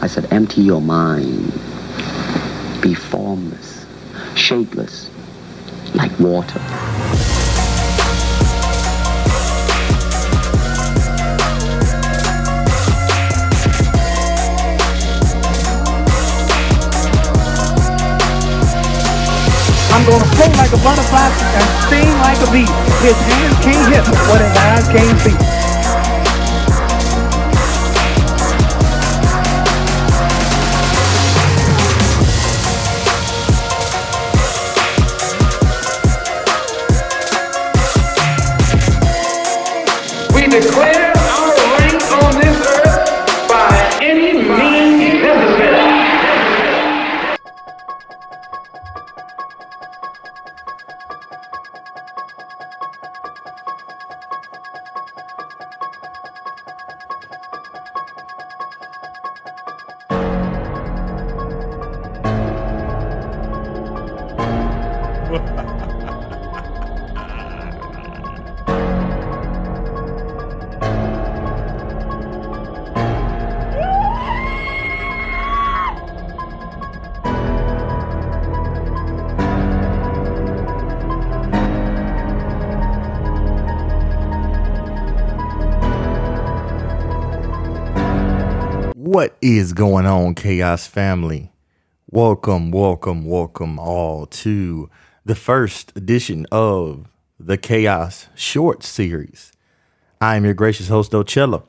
I said, empty your mind. Be formless, shapeless, like water. I'm gonna float like a butterfly and sting like a bee. His hands can't hit what his eyes can't see. What is going on, Chaos family? Welcome, welcome, welcome all to the first edition of the Chaos Short Series. I am your gracious host, Ocella.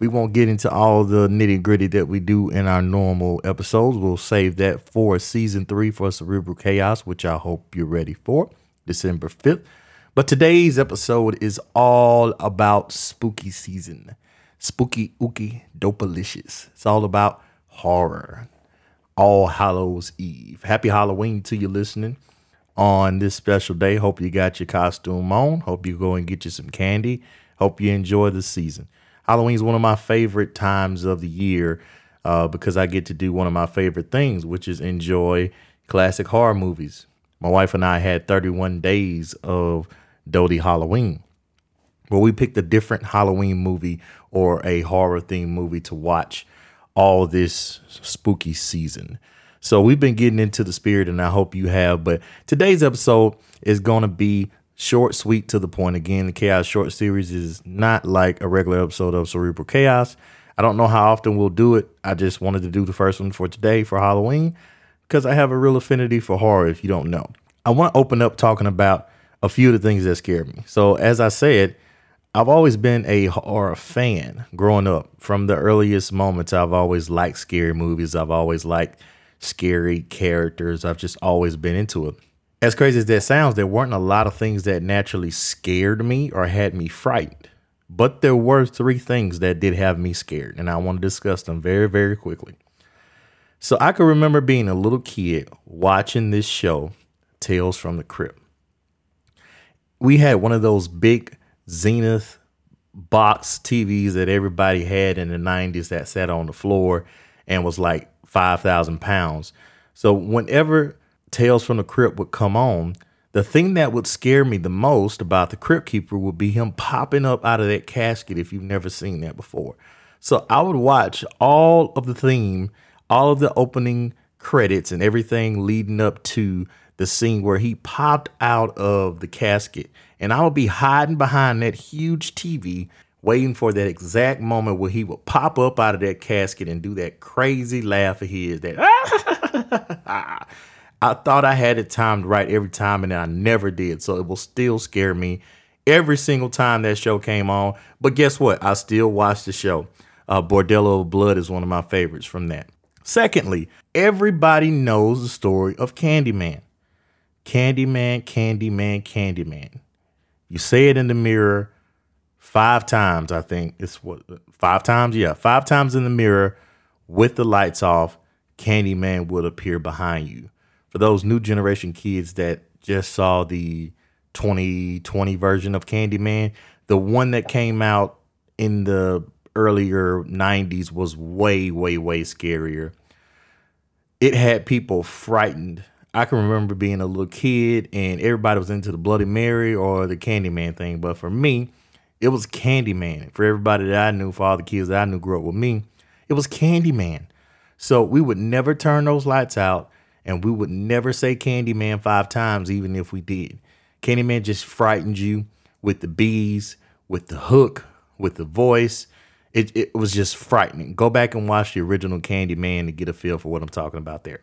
We won't get into all the nitty gritty that we do in our normal episodes. We'll save that for season three for Cerebral Chaos, which I hope you're ready for, December 5th. But today's episode is all about spooky season spooky ooky dopalicious. It's all about horror. All Hallows Eve. Happy Halloween to you listening on this special day. Hope you got your costume on. Hope you go and get you some candy. Hope you enjoy the season. Halloween is one of my favorite times of the year uh, because I get to do one of my favorite things, which is enjoy classic horror movies. My wife and I had 31 days of Dodie Halloween where we picked a different Halloween movie or a horror themed movie to watch all this spooky season. So we've been getting into the spirit, and I hope you have. But today's episode is going to be short, sweet, to the point. Again, the Chaos Short Series is not like a regular episode of Cerebral Chaos. I don't know how often we'll do it. I just wanted to do the first one for today for Halloween because I have a real affinity for horror, if you don't know. I want to open up talking about a few of the things that scared me. So, as I said, I've always been a horror fan growing up. From the earliest moments, I've always liked scary movies. I've always liked scary characters. I've just always been into it. As crazy as that sounds, there weren't a lot of things that naturally scared me or had me frightened. But there were three things that did have me scared, and I want to discuss them very, very quickly. So I can remember being a little kid watching this show, Tales from the Crypt. We had one of those big Zenith box TVs that everybody had in the 90s that sat on the floor and was like 5,000 pounds. So whenever Tales from the Crypt would come on, the thing that would scare me the most about the Crypt Keeper would be him popping up out of that casket if you've never seen that before. So I would watch all of the theme, all of the opening credits, and everything leading up to the scene where he popped out of the casket. And I would be hiding behind that huge TV, waiting for that exact moment where he would pop up out of that casket and do that crazy laugh of his that I thought I had it timed right every time and I never did. So it will still scare me every single time that show came on. But guess what? I still watch the show. Uh, Bordello of Blood is one of my favorites from that. Secondly, everybody knows the story of Candyman. Candyman, Candyman, Candyman. You say it in the mirror five times, I think. It's what five times? Yeah, five times in the mirror with the lights off, Candyman will appear behind you. For those new generation kids that just saw the 2020 version of Candyman, the one that came out in the earlier 90s was way, way, way scarier. It had people frightened I can remember being a little kid and everybody was into the Bloody Mary or the Candyman thing. But for me, it was Candyman. For everybody that I knew, for all the kids that I knew grew up with me, it was Candyman. So we would never turn those lights out and we would never say Candyman five times, even if we did. Candyman just frightened you with the bees, with the hook, with the voice. It, it was just frightening. Go back and watch the original Candyman to get a feel for what I'm talking about there.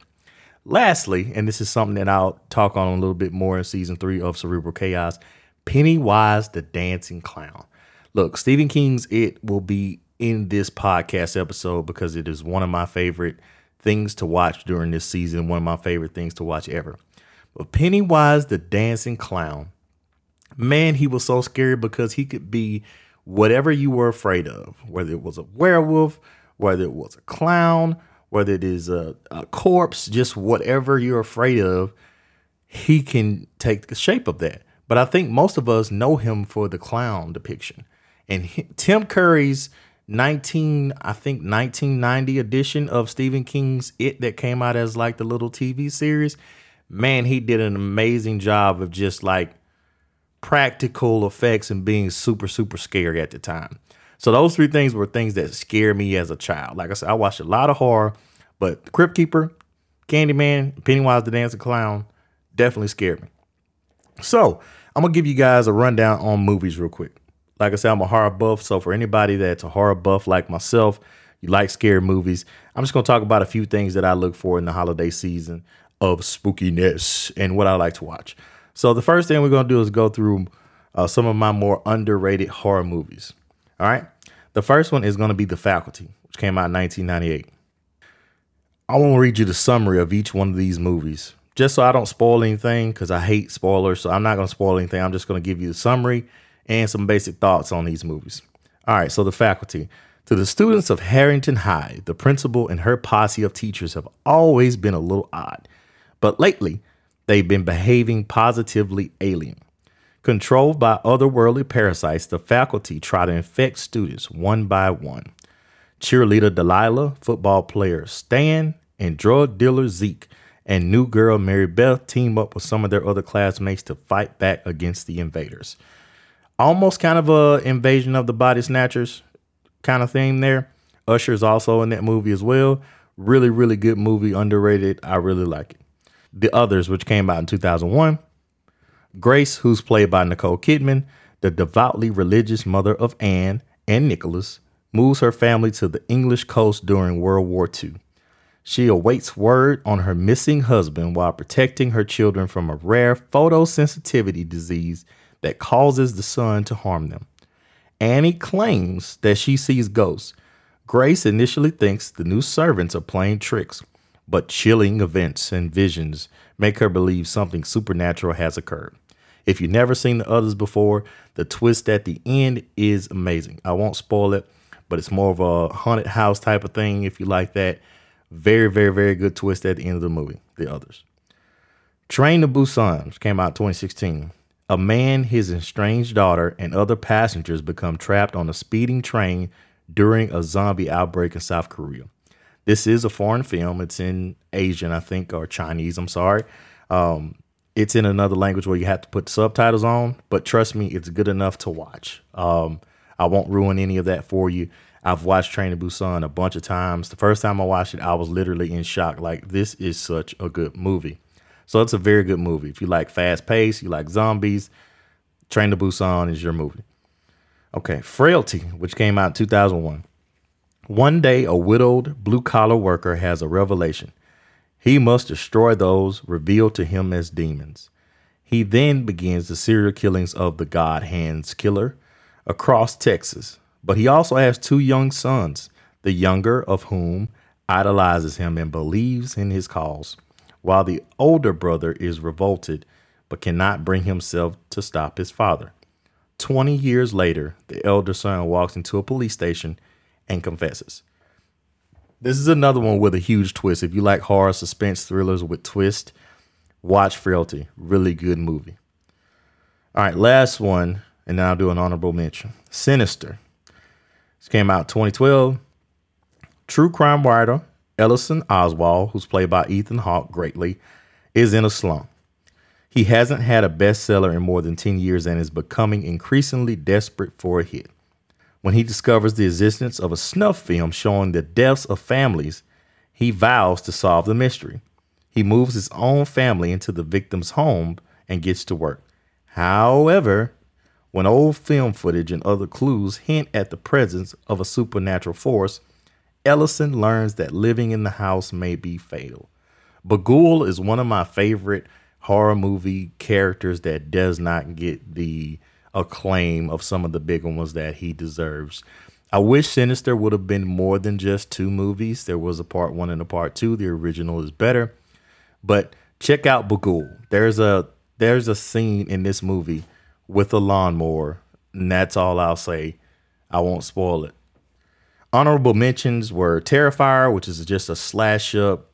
Lastly, and this is something that I'll talk on a little bit more in season three of Cerebral Chaos Pennywise the Dancing Clown. Look, Stephen King's It will be in this podcast episode because it is one of my favorite things to watch during this season, one of my favorite things to watch ever. But Pennywise the Dancing Clown, man, he was so scary because he could be whatever you were afraid of, whether it was a werewolf, whether it was a clown, whether it is a, a corpse, just whatever you're afraid of, he can take the shape of that. But I think most of us know him for the clown depiction. And he, Tim Curry's 19, I think 1990 edition of Stephen King's It that came out as like the little TV series, man, he did an amazing job of just like practical effects and being super, super scary at the time. So those three things were things that scared me as a child. Like I said, I watched a lot of horror, but Crypt Keeper, Candyman, Pennywise the Dancing Clown definitely scared me. So I'm gonna give you guys a rundown on movies real quick. Like I said, I'm a horror buff. So for anybody that's a horror buff like myself, you like scary movies, I'm just gonna talk about a few things that I look for in the holiday season of spookiness and what I like to watch. So the first thing we're gonna do is go through uh, some of my more underrated horror movies. All right. The first one is gonna be The Faculty, which came out in 1998. I won't read you the summary of each one of these movies just so I don't spoil anything, because I hate spoilers. So I'm not going to spoil anything. I'm just going to give you the summary and some basic thoughts on these movies. All right, so the faculty. To the students of Harrington High, the principal and her posse of teachers have always been a little odd, but lately they've been behaving positively alien. Controlled by otherworldly parasites, the faculty try to infect students one by one. Cheerleader Delilah, football player Stan, and drug dealer Zeke and new girl Mary Beth team up with some of their other classmates to fight back against the invaders. Almost kind of a invasion of the body snatchers kind of thing there. Usher's also in that movie as well. Really, really good movie, underrated. I really like it. The Others, which came out in 2001. Grace, who's played by Nicole Kidman, the devoutly religious mother of Anne and Nicholas, moves her family to the English coast during World War II. She awaits word on her missing husband while protecting her children from a rare photosensitivity disease that causes the sun to harm them. Annie claims that she sees ghosts. Grace initially thinks the new servants are playing tricks, but chilling events and visions make her believe something supernatural has occurred. If you've never seen the others before, the twist at the end is amazing. I won't spoil it, but it's more of a haunted house type of thing if you like that. Very, very, very good twist at the end of the movie. The others. Train to Busan came out 2016. A man, his estranged daughter, and other passengers become trapped on a speeding train during a zombie outbreak in South Korea. This is a foreign film. It's in Asian, I think, or Chinese. I'm sorry. Um, it's in another language where you have to put subtitles on, but trust me, it's good enough to watch. Um, I won't ruin any of that for you. I've watched Train to Busan a bunch of times. The first time I watched it, I was literally in shock. Like, this is such a good movie. So it's a very good movie. If you like fast pace, you like zombies, Train to Busan is your movie. Okay, Frailty, which came out in 2001. One day, a widowed blue collar worker has a revelation. He must destroy those revealed to him as demons. He then begins the serial killings of the God Hands Killer across Texas, but he also has two young sons, the younger of whom idolizes him and believes in his cause, while the older brother is revolted but cannot bring himself to stop his father. Twenty years later, the elder son walks into a police station and confesses. This is another one with a huge twist. If you like horror suspense thrillers with twist, watch Frailty. Really good movie. All right, last one, and then I'll do an honorable mention. Sinister. This came out 2012. True crime writer Ellison Oswalt, who's played by Ethan Hawke greatly, is in a slump. He hasn't had a bestseller in more than 10 years and is becoming increasingly desperate for a hit. When he discovers the existence of a snuff film showing the deaths of families, he vows to solve the mystery. He moves his own family into the victim's home and gets to work. However, when old film footage and other clues hint at the presence of a supernatural force, Ellison learns that living in the house may be fatal. Bughuul is one of my favorite horror movie characters that does not get the acclaim of some of the bigger ones that he deserves. I wish Sinister would have been more than just two movies. There was a part one and a part two. The original is better. But check out Bughuul. There's a there's a scene in this movie with a lawnmower, and that's all I'll say. I won't spoil it. Honorable mentions were Terrifier, which is just a slash up.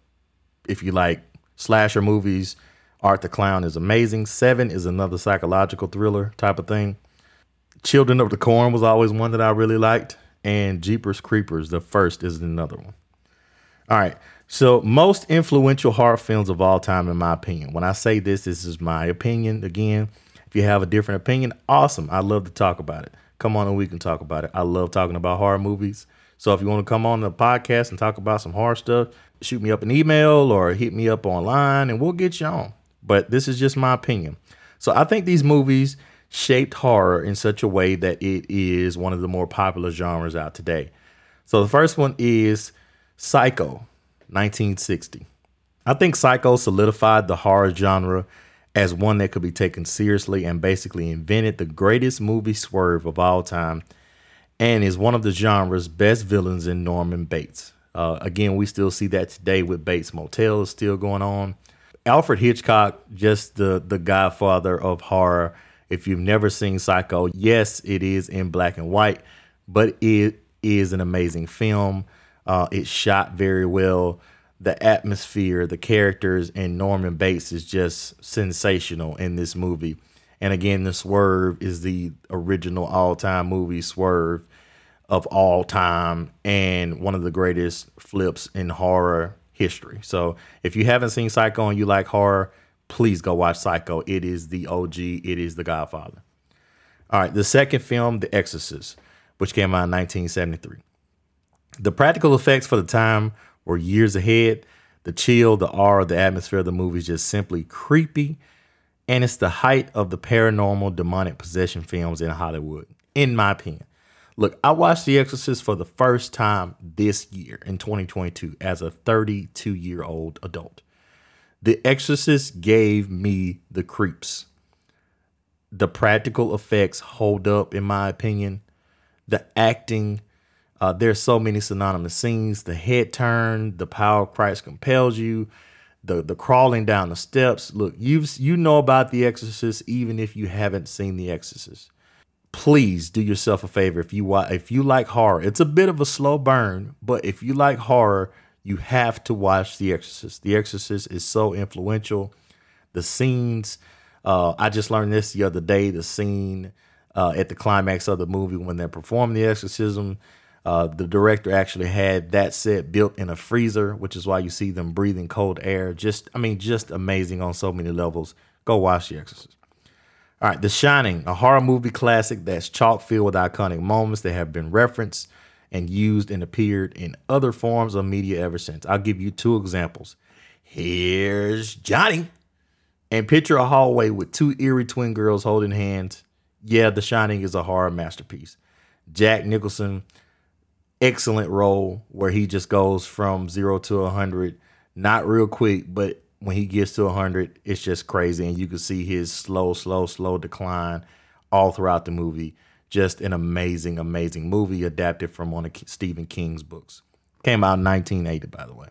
If you like slasher movies, Art the Clown is amazing. Seven is another psychological thriller type of thing. Children of the Corn was always one that I really liked. And Jeepers Creepers, the first, is another one. All right. So, most influential horror films of all time, in my opinion. When I say this, this is my opinion. Again, if you have a different opinion, awesome. I'd love to talk about it. Come on and we can talk about it. I love talking about horror movies. So, if you want to come on the podcast and talk about some horror stuff, shoot me up an email or hit me up online and we'll get you on but this is just my opinion. So I think these movies shaped horror in such a way that it is one of the more popular genres out today. So the first one is Psycho, 1960. I think Psycho solidified the horror genre as one that could be taken seriously and basically invented the greatest movie swerve of all time and is one of the genre's best villains in Norman Bates. Uh, again, we still see that today with Bates Motel is still going on. Alfred Hitchcock, just the the godfather of horror. If you've never seen Psycho, yes, it is in black and white, but it is an amazing film. Uh, it's shot very well. The atmosphere, the characters, and Norman Bates is just sensational in this movie. And again, the Swerve is the original all-time movie Swerve of all time, and one of the greatest flips in horror history. So if you haven't seen Psycho and you like horror, please go watch Psycho. It is the OG, it is the Godfather. All right, the second film, The Exorcist, which came out in 1973. The practical effects for the time were years ahead. The chill, the aura, the atmosphere of the movie is just simply creepy. And it's the height of the paranormal demonic possession films in Hollywood, in my opinion. Look, I watched The Exorcist for the first time this year in 2022 as a 32 year old adult. The Exorcist gave me the creeps. The practical effects hold up, in my opinion. The acting, uh, there's so many synonymous scenes. The head turn, the power of Christ compels you. The the crawling down the steps. Look, you've you know about The Exorcist even if you haven't seen The Exorcist please do yourself a favor if you if you like horror. It's a bit of a slow burn, but if you like horror, you have to watch The Exorcist. The Exorcist is so influential. The scenes, uh, I just learned this the other day. The scene uh, at the climax of the movie when they're performing the exorcism. Uh, the director actually had that set built in a freezer, which is why you see them breathing cold air. Just, I mean, just amazing on so many levels. Go watch The Exorcist. All right, The Shining, a horror movie classic that's chock filled with iconic moments that have been referenced and used and appeared in other forms of media ever since. I'll give you two examples. Here's Johnny. And picture a hallway with two eerie twin girls holding hands. Yeah, The Shining is a horror masterpiece. Jack Nicholson, excellent role where he just goes from zero to a hundred, not real quick, but when he gets to a 100, it's just crazy. And you can see his slow, slow, slow decline all throughout the movie. Just an amazing, amazing movie adapted from one of Stephen King's books. Came out in 1980, by the way.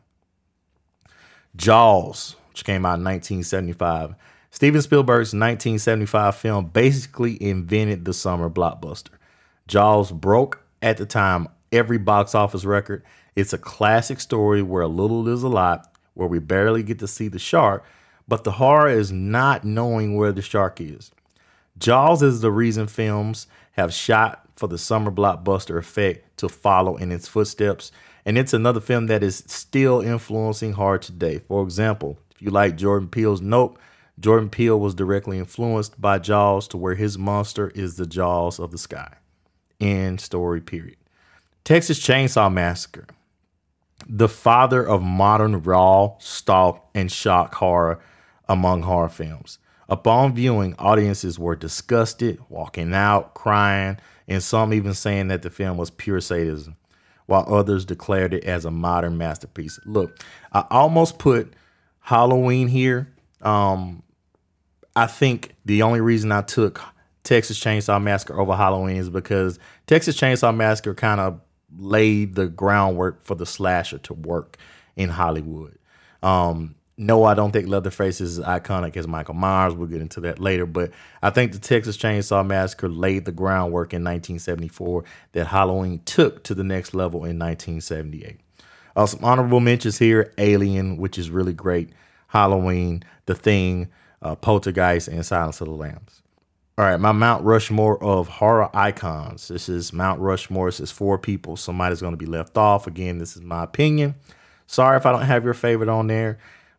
Jaws, which came out in 1975. Steven Spielberg's 1975 film basically invented the summer blockbuster. Jaws broke at the time every box office record. It's a classic story where a little is a lot where we barely get to see the shark, but the horror is not knowing where the shark is. Jaws is the reason films have shot for the summer blockbuster effect to follow in its footsteps, and it's another film that is still influencing horror today. For example, if you like Jordan Peele's Nope, Jordan Peele was directly influenced by Jaws to where his monster is the jaws of the sky. End story, period. Texas Chainsaw Massacre the father of modern raw, stalk, and shock horror among horror films. Upon viewing, audiences were disgusted, walking out, crying, and some even saying that the film was pure sadism, while others declared it as a modern masterpiece. Look, I almost put Halloween here. Um, I think the only reason I took Texas Chainsaw Massacre over Halloween is because Texas Chainsaw Massacre kind of laid the groundwork for the slasher to work in Hollywood. Um, no, I don't think Leatherface is as iconic as Michael Myers. We'll get into that later. But I think the Texas Chainsaw Massacre laid the groundwork in 1974 that Halloween took to the next level in 1978. Uh, some honorable mentions here Alien, which is really great, Halloween, The Thing, uh, Poltergeist, and Silence of the Lambs. All right, my Mount Rushmore of horror icons. This is Mount Rushmore. This is four people. Somebody's going to be left off. Again, this is my opinion. Sorry if I don't have your favorite on there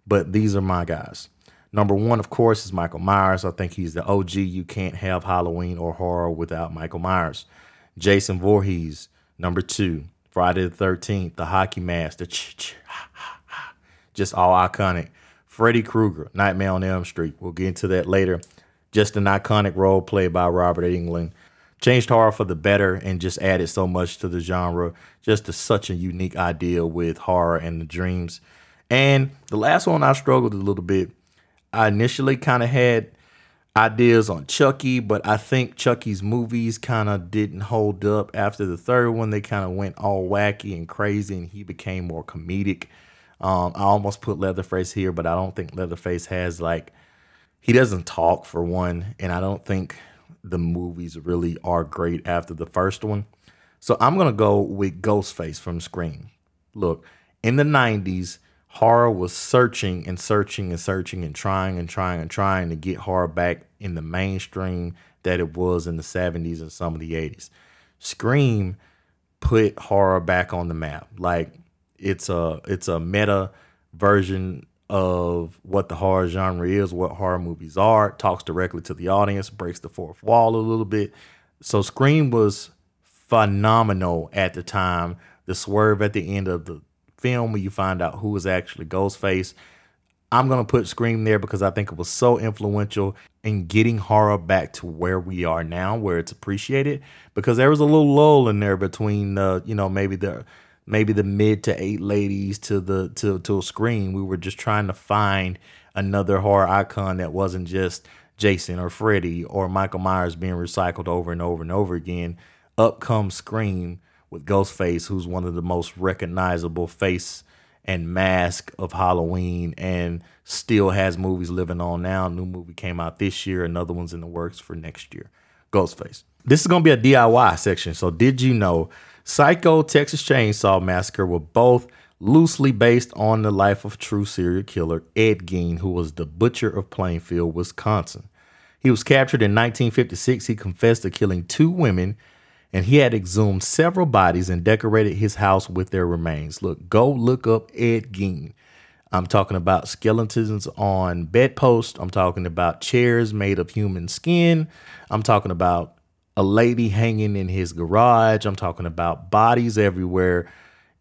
but these are my guys. Number one, of course, is Michael Myers. I think he's the OG. You can't have Halloween or horror without Michael Myers. Jason Voorhees, number two. Friday the 13th, the hockey mask, the just all iconic. Freddy Krueger, Nightmare on Elm Street. We'll get into that later. Just an iconic role played by Robert Englund. Changed horror for the better and just added so much to the genre. Just a, such a unique idea with horror and the dreams. And the last one I struggled a little bit. I initially kind of had ideas on Chucky, but I think Chucky's movies kind of didn't hold up. After the third one, they kind of went all wacky and crazy, and he became more comedic. Um, I almost put Leatherface here, but I don't think Leatherface has like he doesn't talk for one, and I don't think the movies really are great after the first one. So I'm gonna go with Ghostface from Scream. Look, in the '90s horror was searching and searching and searching and trying and trying and trying to get horror back in the mainstream that it was in the 70s and some of the 80s. Scream put horror back on the map. Like it's a it's a meta version of what the horror genre is, what horror movies are, talks directly to the audience, breaks the fourth wall a little bit. So Scream was phenomenal at the time. The swerve at the end of the film where you find out who is actually Ghostface. I'm going to put Scream there because I think it was so influential in getting horror back to where we are now, where it's appreciated. Because there was a little lull in there between, uh, you know, maybe the maybe the mid to eight ladies to the to to a Scream. We were just trying to find another horror icon that wasn't just Jason or Freddy or Michael Myers being recycled over and over and over again. Up comes Scream with Ghostface, who's one of the most recognizable face and mask of Halloween and still has movies living on now. New movie came out this year, another one's in the works for next year. Ghostface. This is going to be a DIY section. So, did you know Psycho, Texas Chainsaw Massacre were both loosely based on the life of true serial killer Ed Gein, who was the butcher of Plainfield, Wisconsin. He was captured in 1956. He confessed to killing two women and he had exhumed several bodies and decorated his house with their remains. Look, go look up Ed Gein. I'm talking about skeletons on bedposts. I'm talking about chairs made of human skin. I'm talking about a lady hanging in his garage. I'm talking about bodies everywhere.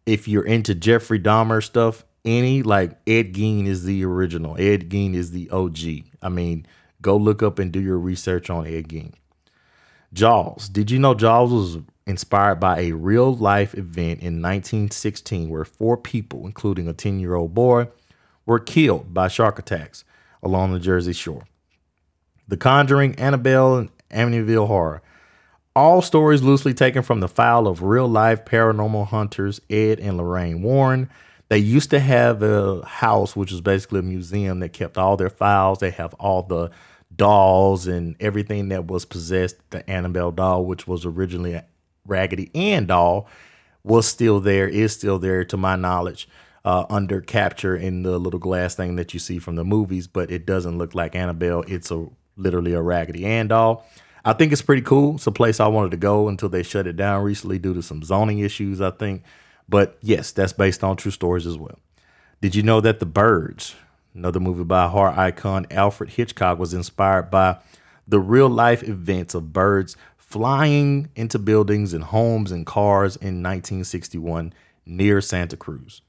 If you're into Jeffrey Dahmer stuff, any like Ed Gein is the original. Ed Gein is the OG. I mean, go look up and do your research on Ed Gein. Jaws. Did you know Jaws was inspired by a real life event in 1916 where four people, including a 10 year old boy, were killed by shark attacks along the Jersey Shore? The Conjuring, Annabelle, and Amityville Horror. All stories loosely taken from the file of real life paranormal hunters Ed and Lorraine Warren. They used to have a house, which was basically a museum that kept all their files. They have all the dolls and everything that was possessed. The Annabelle doll, which was originally a Raggedy Ann doll, was still there, is still there to my knowledge, uh, under capture in the little glass thing that you see from the movies, but it doesn't look like Annabelle. It's a literally a Raggedy Ann doll. I think it's pretty cool. It's a place I wanted to go until they shut it down recently due to some zoning issues, I think. But yes, that's based on true stories as well. Did you know that the birds Another movie by horror icon Alfred Hitchcock was inspired by the real life events of birds flying into buildings and homes and cars in 1961 near Santa Cruz.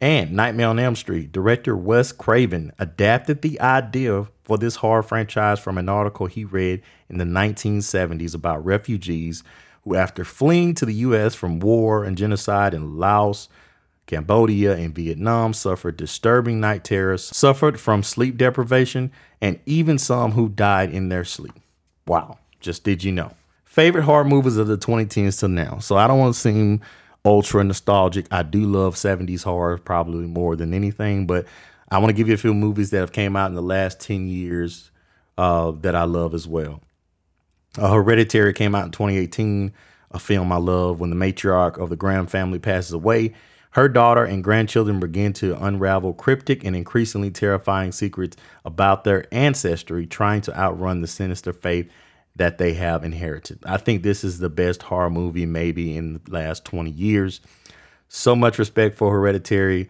And Nightmare on Elm Street, director Wes Craven adapted the idea for this horror franchise from an article he read in the 1970s about refugees who, after fleeing to the U.S. from war and genocide in Laos, Cambodia, and Vietnam, suffered disturbing night terrors, suffered from sleep deprivation, and even some who died in their sleep. Wow, just did you know? Favorite horror movies of the 2010s till now. So I don't want to seem ultra nostalgic. I do love 70s horror probably more than anything, but I want to give you a few movies that have came out in the last 10 years uh, that I love as well. Uh, Hereditary came out in 2018, a film I love. When the matriarch of the Graham family passes away, her daughter and grandchildren begin to unravel cryptic and increasingly terrifying secrets about their ancestry, trying to outrun the sinister fate that they have inherited. I think this is the best horror movie maybe in the last 20 years. So much respect for Hereditary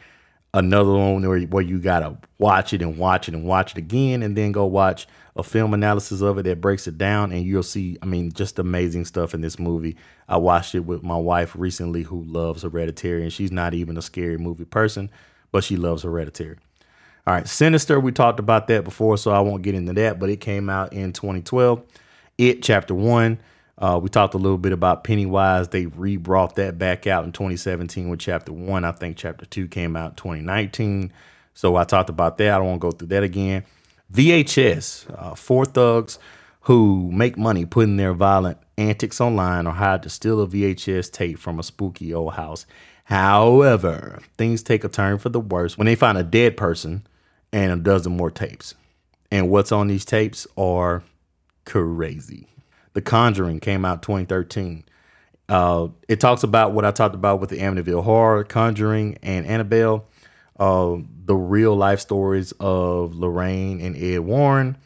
another one where, where you gotta watch it and watch it and watch it again and then go watch a film analysis of it that breaks it down and you'll see i mean just amazing stuff in this movie i watched it with my wife recently who loves hereditary and she's not even a scary movie person but she loves hereditary all right sinister we talked about that before so i won't get into that but it came out in 2012 it chapter one uh, we talked a little bit about Pennywise. They re-brought that back out in 2017 with Chapter One. I think Chapter Two came out in 2019. So I talked about that. I don't want to go through that again. VHS, uh, four thugs who make money putting their violent antics online or hide to steal a VHS tape from a spooky old house. However, things take a turn for the worse when they find a dead person and a dozen more tapes. And what's on these tapes are crazy. The Conjuring came out 2013. Uh, it talks about what I talked about with the Amityville Horror, Conjuring, and Annabelle. Uh, the real life stories of Lorraine and Ed Warren.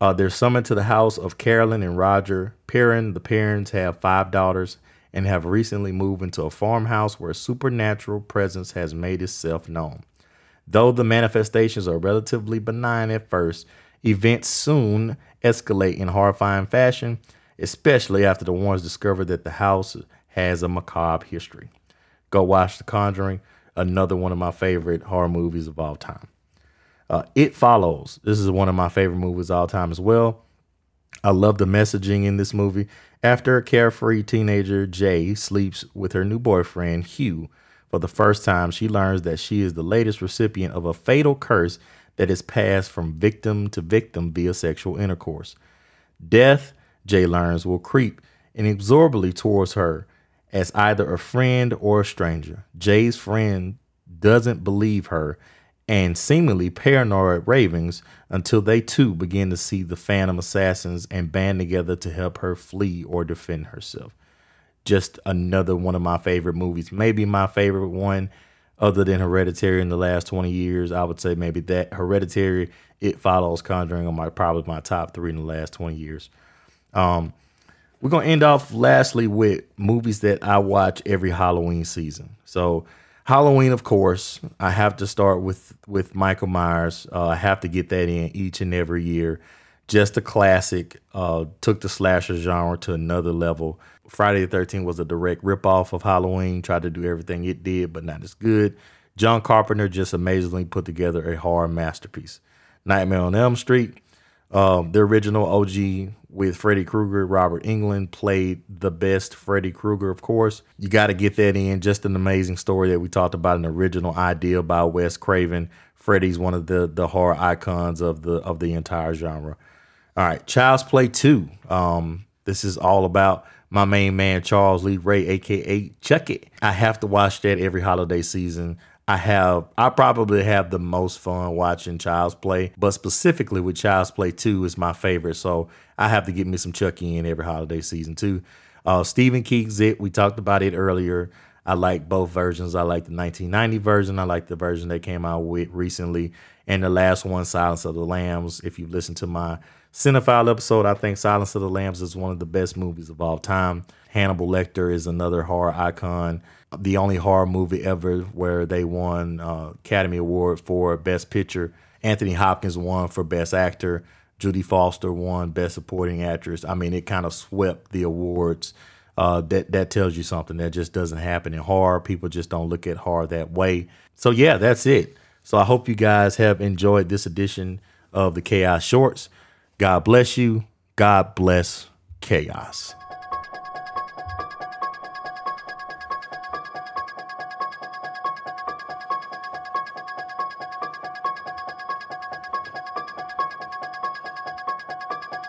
Uh, they're summoned to the house of Carolyn and Roger Perron. The parents have five daughters and have recently moved into a farmhouse where a supernatural presence has made itself known. Though the manifestations are relatively benign at first, events soon escalate in horrifying fashion especially after the Warrens discover that the house has a macabre history. Go watch The Conjuring, another one of my favorite horror movies of all time. Uh, it Follows. This is one of my favorite movies of all time as well. I love the messaging in this movie. After a carefree teenager, Jay, sleeps with her new boyfriend, Hugh, for the first time, she learns that she is the latest recipient of a fatal curse that is passed from victim to victim via sexual intercourse. Death Jay learns will creep inexorably towards her as either a friend or a stranger. Jay's friend doesn't believe her and seemingly paranoid ravings until they too begin to see the phantom assassins and band together to help her flee or defend herself. Just another one of my favorite movies, maybe my favorite one other than Hereditary in the last 20 years. I would say maybe that Hereditary, It Follows, Conjuring are my probably my top three in the last 20 years. Um, we're gonna end off lastly with movies that I watch every Halloween season. So Halloween, of course, I have to start with with Michael Myers. Uh, I have to get that in each and every year. Just a classic. Uh, took the slasher genre to another level. Friday the 13th was a direct ripoff of Halloween. Tried to do everything it did, but not as good. John Carpenter just amazingly put together a horror masterpiece. Nightmare on Elm Street um, the original OG with Freddy Krueger, Robert Englund played the best Freddy Krueger, of course. You got to get that in. Just an amazing story that we talked about, an original idea by Wes Craven. Freddy's one of the the horror icons of the of the entire genre. All right, Child's Play 2. Um, this is all about my main man Charles Lee Ray, aka Chucky. I have to watch that every holiday season. I have I probably have the most fun watching Child's Play, but specifically with Child's Play 2 is my favorite. So I have to get me some Chucky in every holiday season too. Uh, Stephen King's It, we talked about it earlier. I like both versions. I like the 1990 version. I like the version they came out with recently. And the last one, Silence of the Lambs. If you listen to my Cinephile episode, I think Silence of the Lambs is one of the best movies of all time. Hannibal Lecter is another horror icon the only horror movie ever where they won uh, Academy Award for Best Picture. Anthony Hopkins won for Best Actor. Jodie Foster won Best Supporting Actress. I mean, it kind of swept the awards. uh, that that tells you something that just doesn't happen in horror. People just don't look at horror that way. So yeah, that's it. So I hope you guys have enjoyed this edition of the Chaos Shorts. God bless you. God bless Chaos.